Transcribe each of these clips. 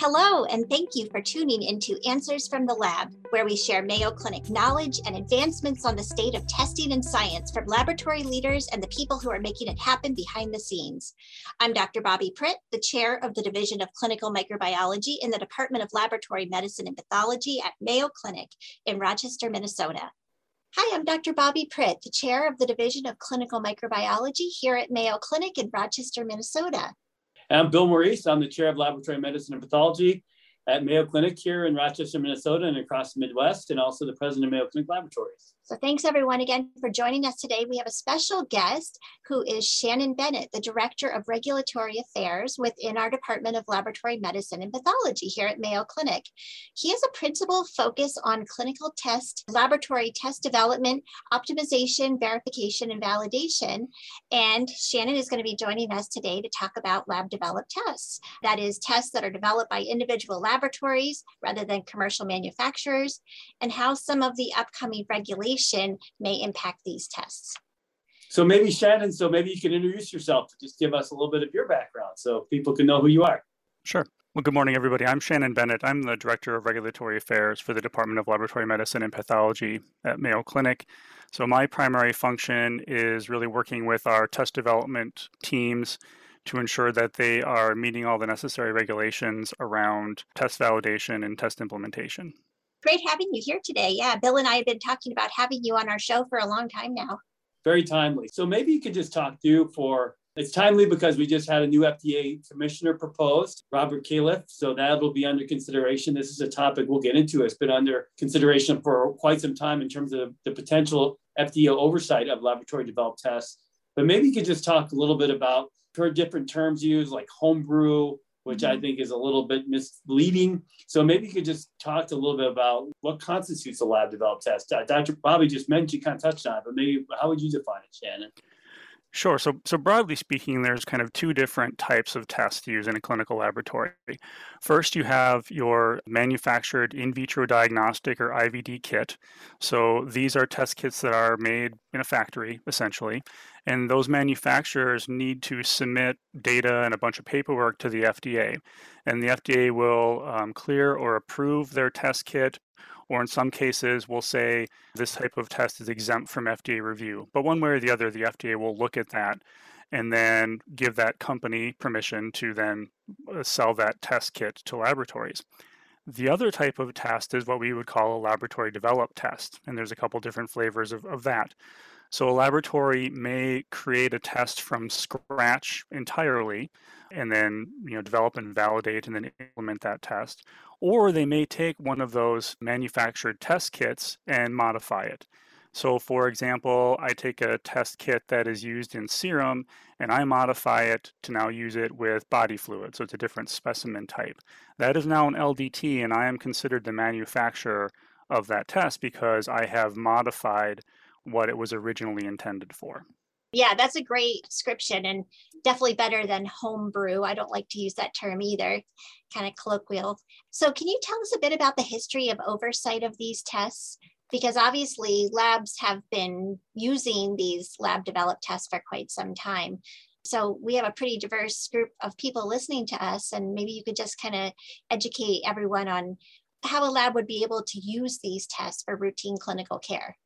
Hello, and thank you for tuning into Answers from the Lab, where we share Mayo Clinic knowledge and advancements on the state of testing and science from laboratory leaders and the people who are making it happen behind the scenes. I'm Dr. Bobby Pritt, the chair of the Division of Clinical Microbiology in the Department of Laboratory Medicine and Pathology at Mayo Clinic in Rochester, Minnesota. Hi, I'm Dr. Bobby Pritt, the chair of the Division of Clinical Microbiology here at Mayo Clinic in Rochester, Minnesota. I'm Bill Morice. I'm the chair of laboratory medicine and pathology at Mayo Clinic here in Rochester, Minnesota, and across the Midwest, and also the president of Mayo Clinic Laboratories. So thanks everyone again for joining us today. We have a special guest who is Shannon Bennett, the Director of Regulatory Affairs within our Department of Laboratory Medicine and Pathology here at Mayo Clinic. He has a principal focus on clinical test, laboratory test development, optimization, verification, and validation. And Shannon is going to be joining us today to talk about lab developed tests. That is tests that are developed by individual laboratories rather than commercial manufacturers and how some of the upcoming regulations may impact these tests. So maybe Shannon, so maybe you can introduce yourself, just give us a little bit of your background so people can know who you are. Sure. Well, good morning, everybody. I'm Shannon Bennett. I'm the Director of Regulatory Affairs for the Department of Laboratory Medicine and Pathology at Mayo Clinic. So, my primary function is really working with our test development teams to ensure that they are meeting all the necessary regulations around test validation and test implementation. Great having you here today. Yeah, Bill and I have been talking about having you on our show for a long time now. Very timely. So maybe you could just talk through for it's timely because we just had a new FDA commissioner proposed, Robert Califf. So that'll be under consideration. This is a topic we'll get into. It's been under consideration for quite some time in terms of the potential FDA oversight of laboratory developed tests. But maybe you could just talk a little bit about her different terms used like homebrew, which I mm-hmm. think is a little bit misleading. So maybe you could just talk a little bit about what constitutes a lab developed test. Uh, Dr. Bobby just mentioned, you kind of touched on it, but maybe how would you define it, Shannon? Sure. So, so broadly speaking, there's kind of two different types of tests used in a clinical laboratory. First, you have your manufactured in vitro diagnostic or IVD kit. So these are test kits that are made in a factory, essentially, and those manufacturers need to submit data and a bunch of paperwork to the FDA, and the FDA will um, clear or approve their test kit or in some cases will say this type of test is exempt from FDA review. But one way or the other, the FDA will look at that and then give that company permission to then uh, sell that test kit to laboratories. The other type of test is what we would call a laboratory developed test, and there's a couple different flavors of, of that. So a laboratory may create a test from scratch entirely and then you know develop and validate and then implement that test or they may take one of those manufactured test kits and modify it. So, for example, I take a test kit that is used in serum and I modify it to now use it with body fluid. So, it's a different specimen type. That is now an LDT, and I am considered the manufacturer of that test because I have modified what it was originally intended for. Yeah, that's a great description and definitely better than homebrew. I don't like to use that term either, kind of colloquial. So, can you tell us a bit about the history of oversight of these tests? Because obviously, labs have been using these lab developed tests for quite some time. So, we have a pretty diverse group of people listening to us, and maybe you could just kind of educate everyone on how a lab would be able to use these tests for routine clinical care.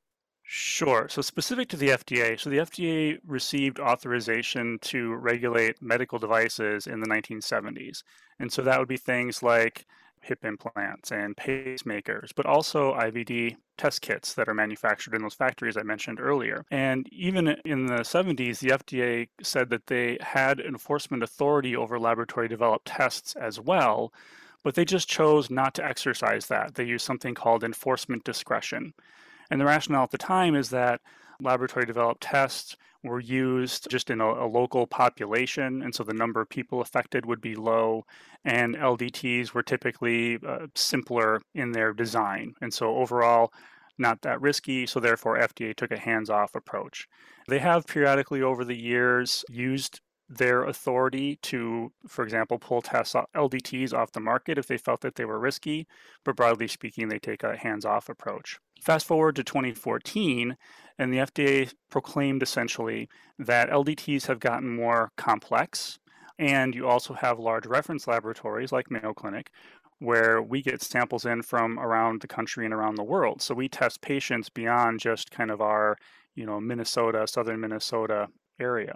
Sure. So specific to the FDA, so the FDA received authorization to regulate medical devices in the 1970s. And so that would be things like hip implants and pacemakers, but also IVD test kits that are manufactured in those factories I mentioned earlier. And even in the 70s, the FDA said that they had enforcement authority over laboratory developed tests as well, but they just chose not to exercise that. They used something called enforcement discretion. And the rationale at the time is that laboratory developed tests were used just in a, a, local population, and so the number of people affected would be low, and LDTs were typically uh, simpler in their design. And so overall, not that risky, so therefore FDA took a hands off approach. They have periodically over the years used their authority to, for example, pull tests LDTs off the market if they felt that they were risky, but broadly speaking, they take a hands off approach. Fast forward to 2014, and the FDA proclaimed essentially that LDTs have gotten more complex. And you also have large reference laboratories like Mayo Clinic, where we get samples in from around the country and around the world. So we test patients beyond just kind of our, you know, Minnesota, southern Minnesota area.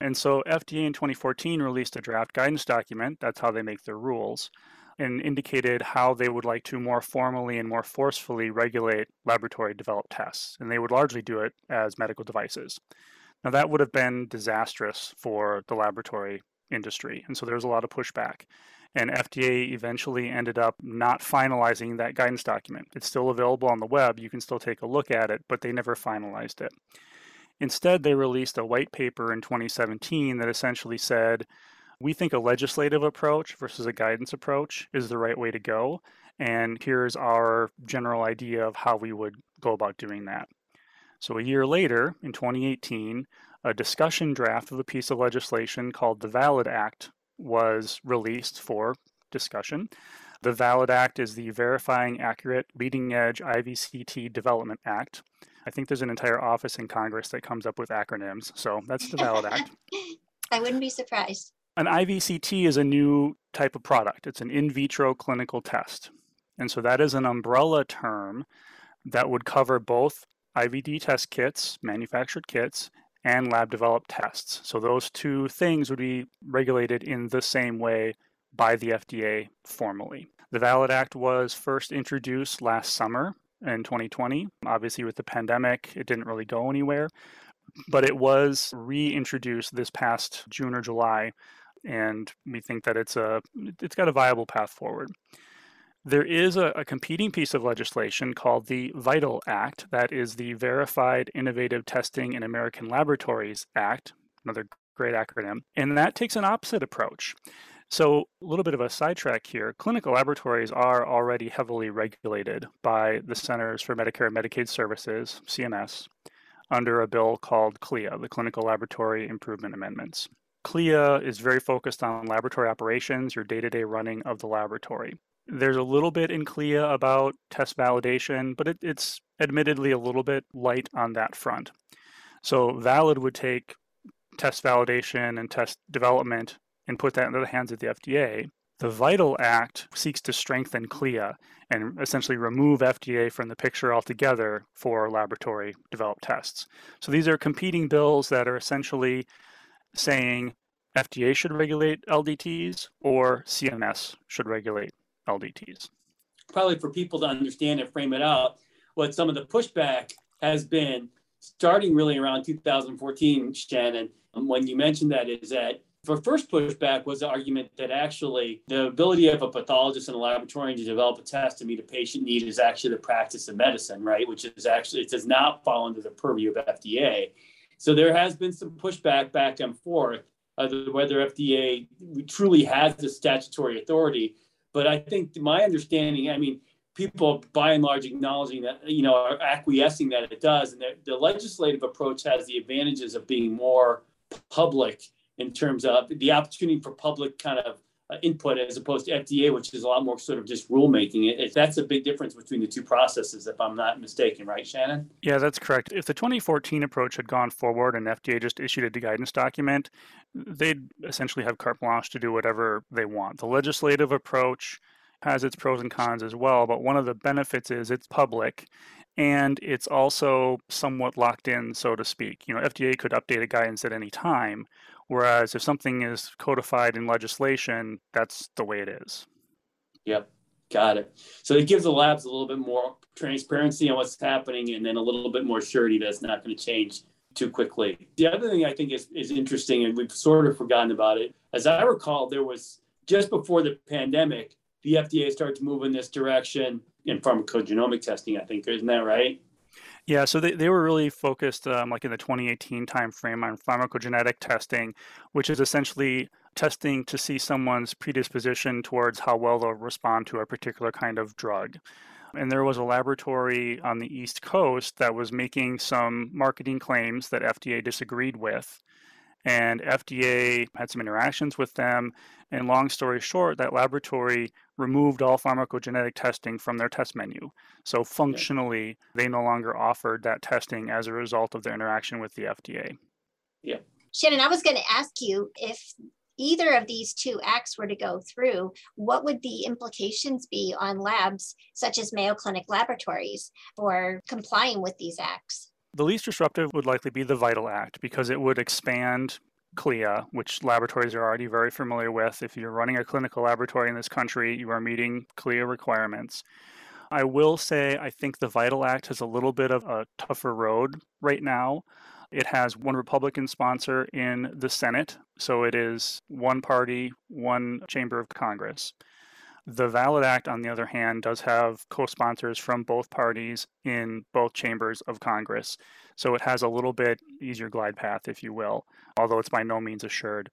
And so FDA in 2014 released a draft guidance document. That's how they make their rules and indicated how they would like to more formally and more forcefully regulate laboratory developed tests. And they would largely do it as medical devices. Now, that would have been disastrous for the laboratory industry. And so there was a lot of pushback. And FDA eventually ended up not finalizing that guidance document. It's still available on the web. You can still take a look at it, but they never finalized it. Instead, they released a white paper in 2017 that essentially said we think a legislative approach versus a guidance approach is the right way to go. And here's our general idea of how we would go about doing that. So, a year later, in 2018, a discussion draft of a piece of legislation called the VALID Act was released for discussion. The VALID Act is the Verifying Accurate Leading Edge IVCT Development Act. I think there's an entire office in Congress that comes up with acronyms. So that's the VALID Act. I wouldn't be surprised. An IVCT is a new type of product, it's an in vitro clinical test. And so that is an umbrella term that would cover both IVD test kits, manufactured kits, and lab developed tests. So those two things would be regulated in the same way by the FDA formally. The VALID Act was first introduced last summer in 2020. Obviously, with the pandemic, it didn't really go anywhere, but it was reintroduced this past June or July and we think that it's a it's got a viable path forward. There is a, a, competing piece of legislation called the VITAL Act, that is the Verified Innovative Testing in American Laboratories Act, another great acronym, and that takes an opposite approach. So, a little bit of a sidetrack here. Clinical laboratories are already heavily regulated by the Centers for Medicare and Medicaid Services, CMS, under a bill called CLIA, the Clinical Laboratory Improvement Amendments. CLIA is very focused on laboratory operations, your day to day running of the laboratory. There's a little bit in CLIA about test validation, but it, it's admittedly a little bit light on that front. So, Valid would take test validation and test development and put that into the hands of the FDA. The VITAL Act seeks to strengthen CLIA and essentially remove FDA from the picture altogether for laboratory developed tests. So these are competing bills that are essentially saying FDA should regulate LDTs or CMS should regulate LDTs. Probably for people to understand and frame it out, what some of the pushback has been starting really around 2014, Shannon, when you mentioned that is that for first pushback was the argument that actually the ability of a pathologist in a laboratory to develop a test to meet a patient need is actually the practice of medicine, right? Which is actually, it does not fall under the purview of FDA. So there has been some pushback back and forth uh, whether FDA truly has the statutory authority. But I think my understanding, I mean, people by and large acknowledging that, you know, are acquiescing that it does. And the, the legislative approach has the advantages of being more public in terms of the opportunity for public kind of uh, input as opposed to FDA, which is a lot more sort of just rulemaking. It, that's a big difference between the two processes, if I'm not mistaken, right, Shannon? Yeah, that's correct. If the 2014 approach had gone forward and FDA just issued a guidance document, they'd essentially have carte blanche to do whatever they want. The legislative approach has its pros and cons as well, but one of the benefits is it's public and it's also somewhat locked in, so to speak. You know, FDA could update a guidance at any time, Whereas if something is codified in legislation, that's the way it is. Yep, got it. So it gives the labs a little bit more transparency on what's happening and then a little bit more surety that it's not going to change too quickly. The other thing I think is, is interesting, and we've sort of forgotten about it, as I recall, there was just before the pandemic, the FDA started to move in this direction in pharmacogenomic testing, I think, isn't that right? Yeah, so they, they were really focused, um, like in the 2018 timeframe, on pharmacogenetic testing, which is essentially testing to see someone's predisposition towards how well they'll respond to a particular kind of drug. And there was a laboratory on the East Coast that was making some marketing claims that FDA disagreed with and FDA had some interactions with them. And long story short, that laboratory removed all pharmacogenetic testing from their test menu. So functionally, yeah. they no longer offered that testing as a result of their interaction with the FDA. Yeah. Shannon, I was going to ask you if either of these two acts were to go through, what would the implications be on labs such as Mayo Clinic laboratories for complying with these acts? The least disruptive would likely be the VITAL Act because it would expand CLIA, which laboratories are already very familiar with. If you're running a clinical laboratory in this country, you are meeting CLIA requirements. I will say I think the VITAL Act has a little bit of a tougher road right now. It has one Republican sponsor in the Senate, so it is one party, one chamber of Congress. The VALID Act, on the other hand, does have co sponsors from both parties in both chambers of Congress. So it has a little bit easier glide path, if you will, although it's by no means assured.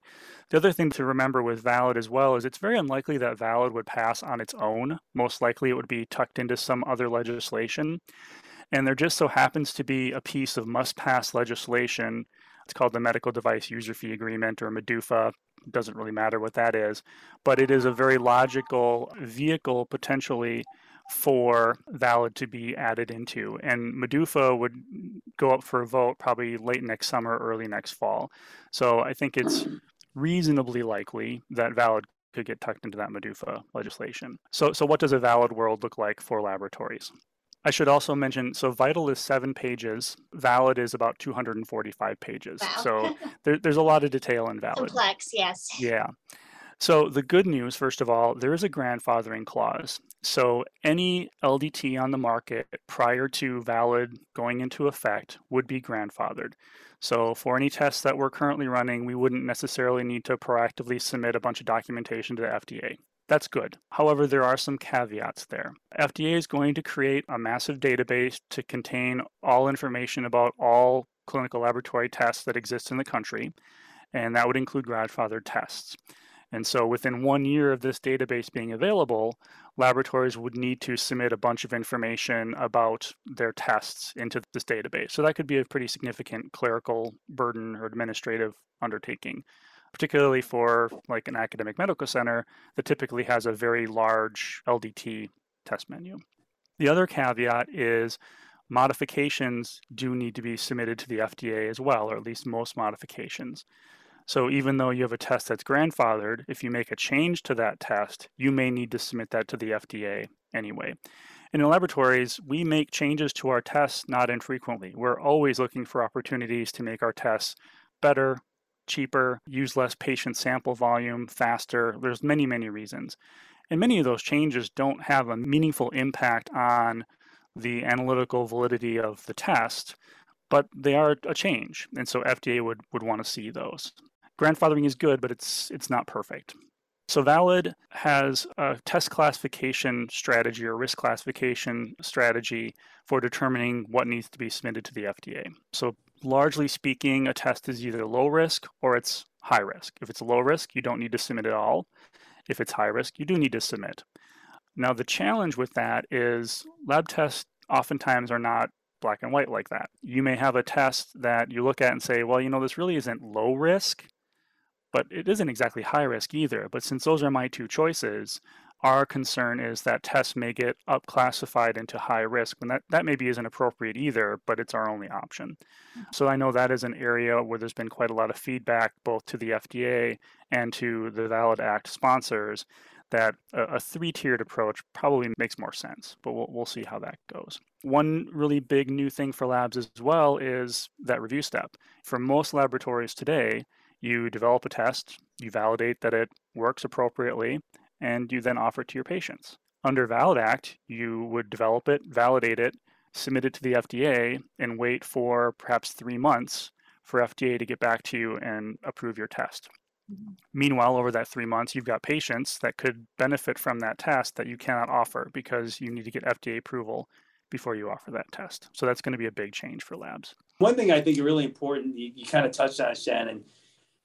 The other thing to remember with valid as well is it's very unlikely that valid would pass on its own. Most likely it would be tucked into some other legislation. And there just so happens to be a piece of must pass legislation. It's called the Medical Device User Fee Agreement or MDUFA. Doesn't really matter what that is, but it is a very logical vehicle potentially for valid to be added into. And MDUFA would go up for a vote probably late next summer, early next fall. So I think it's reasonably likely that valid could get tucked into that MDUFA legislation. So, so what does a valid world look like for laboratories? I should also mention so Vital is seven pages, Valid is about 245 pages. Wow. So there, there's a lot of detail in Valid. Complex, yes. Yeah. So the good news, first of all, there is a grandfathering clause. So any LDT on the market prior to valid going into effect would be grandfathered. So for any tests that we're currently running, we wouldn't necessarily need to proactively submit a bunch of documentation to the FDA. That's good. However, there are some caveats there. FDA is going to create a massive database to contain all information about all clinical laboratory tests that exist in the country, and that would include grandfathered tests. And so within one year of this database being available, laboratories would need to submit a bunch of information about their tests into this database. So that could be a pretty significant clerical burden or administrative undertaking, particularly for like an academic medical center that typically has a very large LDT test menu. The other caveat is modifications do need to be submitted to the FDA as well, or at least most modifications. So even though you have a test that's grandfathered, if you make a change to that test, you may need to submit that to the FDA anyway. In laboratories, we make changes to our tests not infrequently. We're always looking for opportunities to make our tests better, cheaper, use less patient sample volume, faster. There's many, many reasons. And many of those changes don't have a meaningful impact on the analytical validity of the test, but they are a change. And so FDA would, would want to see those grandfathering is good, but it's it's not perfect. So Valid has a test classification strategy or risk classification strategy for determining what needs to be submitted to the FDA. So largely speaking, a test is either low risk or it's high risk. If it's low risk, you don't need to submit at all. If it's high risk, you do need to submit. Now the challenge with that is lab tests oftentimes are not black and white like that. You may have a test that you look at and say, well, you know, this really isn't low risk but it isn't exactly high risk either. But since those are my two choices, our concern is that tests may get up classified into high risk when that, that maybe isn't appropriate either, but it's our only option. Mm-hmm. So I know that is an area where there's been quite a lot of feedback both to the FDA and to the Valid Act sponsors that a, a three-tiered approach probably makes more sense, but we'll, we'll see how that goes. One really big new thing for labs as well is that review step. For most laboratories today, you develop a test, you validate that it works appropriately, and you then offer it to your patients. Under Valid Act, you would develop it, validate it, submit it to the FDA, and wait for perhaps three months for FDA to get back to you and approve your test. Mm-hmm. Meanwhile, over that three months, you've got patients that could benefit from that test that you cannot offer because you need to get FDA approval before you offer that test. So that's going to be a big change for labs. One thing I think is really important, you, you kind of touched on, Shannon,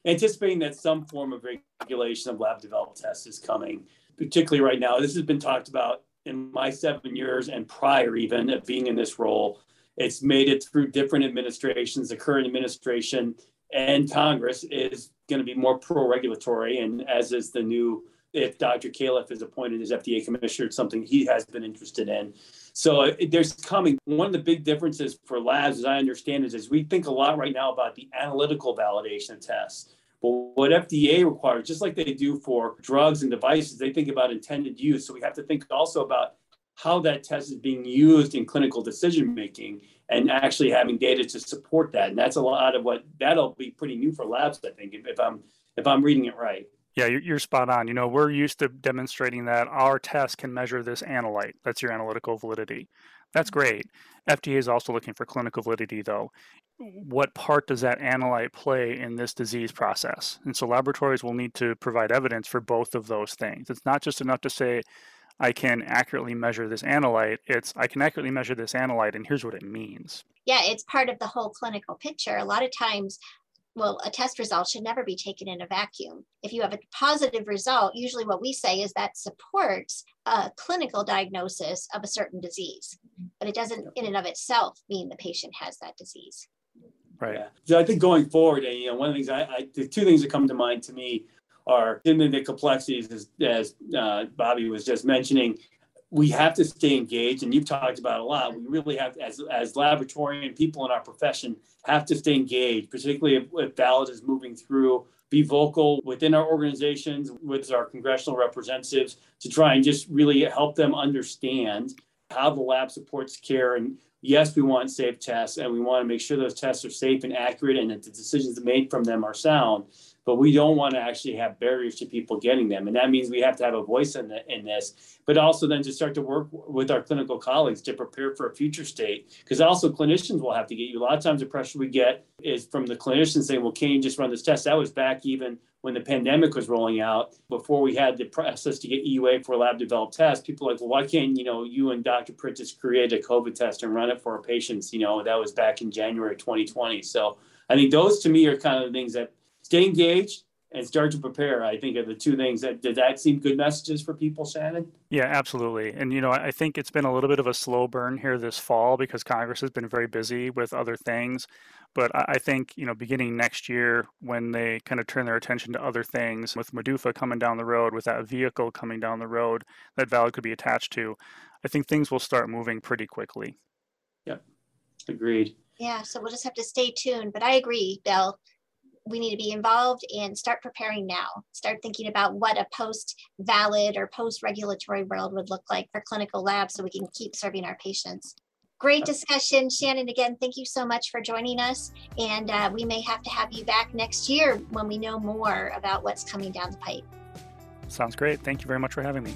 anticipating that some form of regulation of lab developed tests is coming, particularly right now. This has been talked about in my seven years and prior even of being in this role. It's made it through different administrations. The current administration and Congress is going to be more pro regulatory, and as is the new if Dr. Califf is appointed as FDA commissioner, it's something he has been interested in. So uh, there's coming. One of the big differences for labs, as I understand it, is we think a lot right now about the analytical validation tests. But what FDA requires, just like they do for drugs and devices, they think about intended use. So we have to think also about how that test is being used in clinical decision making and actually having data to support that. And that's a lot of what that'll be pretty new for labs, I think, if, if I'm if I'm reading it right. Yeah, you're spot on. You know, we're used to demonstrating that our test can measure this analyte. That's your analytical validity. That's mm-hmm. great. FDA is also looking for clinical validity, though. What part does that analyte play in this disease process? And so laboratories will need to provide evidence for both of those things. It's not just enough to say, I can accurately measure this analyte. It's I can accurately measure this analyte, and here's what it means. Yeah, it's part of the whole clinical picture. A lot of times, well, a test result should never be taken in a vacuum. If you have a positive result, usually what we say is that supports a clinical diagnosis of a certain disease, but it doesn't in and of itself mean the patient has that disease. Right. Yeah. So I think going forward, and you know, one of the things I, I the two things that come to mind to me are in the complexities, as, as uh, Bobby was just mentioning. We have to stay engaged, and you've talked about a lot. We really have, as as laboratory and people in our profession, have to stay engaged, particularly if, if Valid is moving through. Be vocal within our organizations, with our congressional representatives, to try and just really help them understand how the lab supports care and yes, we want safe tests and we want to make sure those tests are safe and accurate and that the decisions made from them are sound but we don't want to actually have barriers to people getting them. And that means we have to have a voice in, the, in this, but also then to start to work with our clinical colleagues to prepare for a future state. Because also clinicians will have to get you. A lot of times the pressure we get is from the clinicians saying, well, can you just run this test? That was back even when the pandemic was rolling out, before we had the process to get EUA for lab developed tests, people were like, well, why can't, you know, you and Dr. Prentice create a COVID test and run it for our patients? You know, that was back in January 2020. So I think those to me are kind of the things that stay engaged and start to prepare i think are the two things that did that seem good messages for people shannon? Yeah absolutely. And you know i think it's been a little bit of a slow burn here this fall because congress has been very busy with other things. But i think you know beginning next year when they kind of turn their attention to other things with MDUFA coming down the road with that vehicle coming down the road that valid could be attached to i think things will start moving pretty quickly. Yep. Agreed. Yeah so we'll just have to stay tuned. But i agree bill we need to be involved and start preparing now. Start thinking about what a post valid or post regulatory world would look like for clinical labs so we can keep serving our patients. Great discussion, Shannon. Again, thank you so much for joining us. And uh, we may have to have you back next year when we know more about what's coming down the pipe. Sounds great. Thank you very much for having me.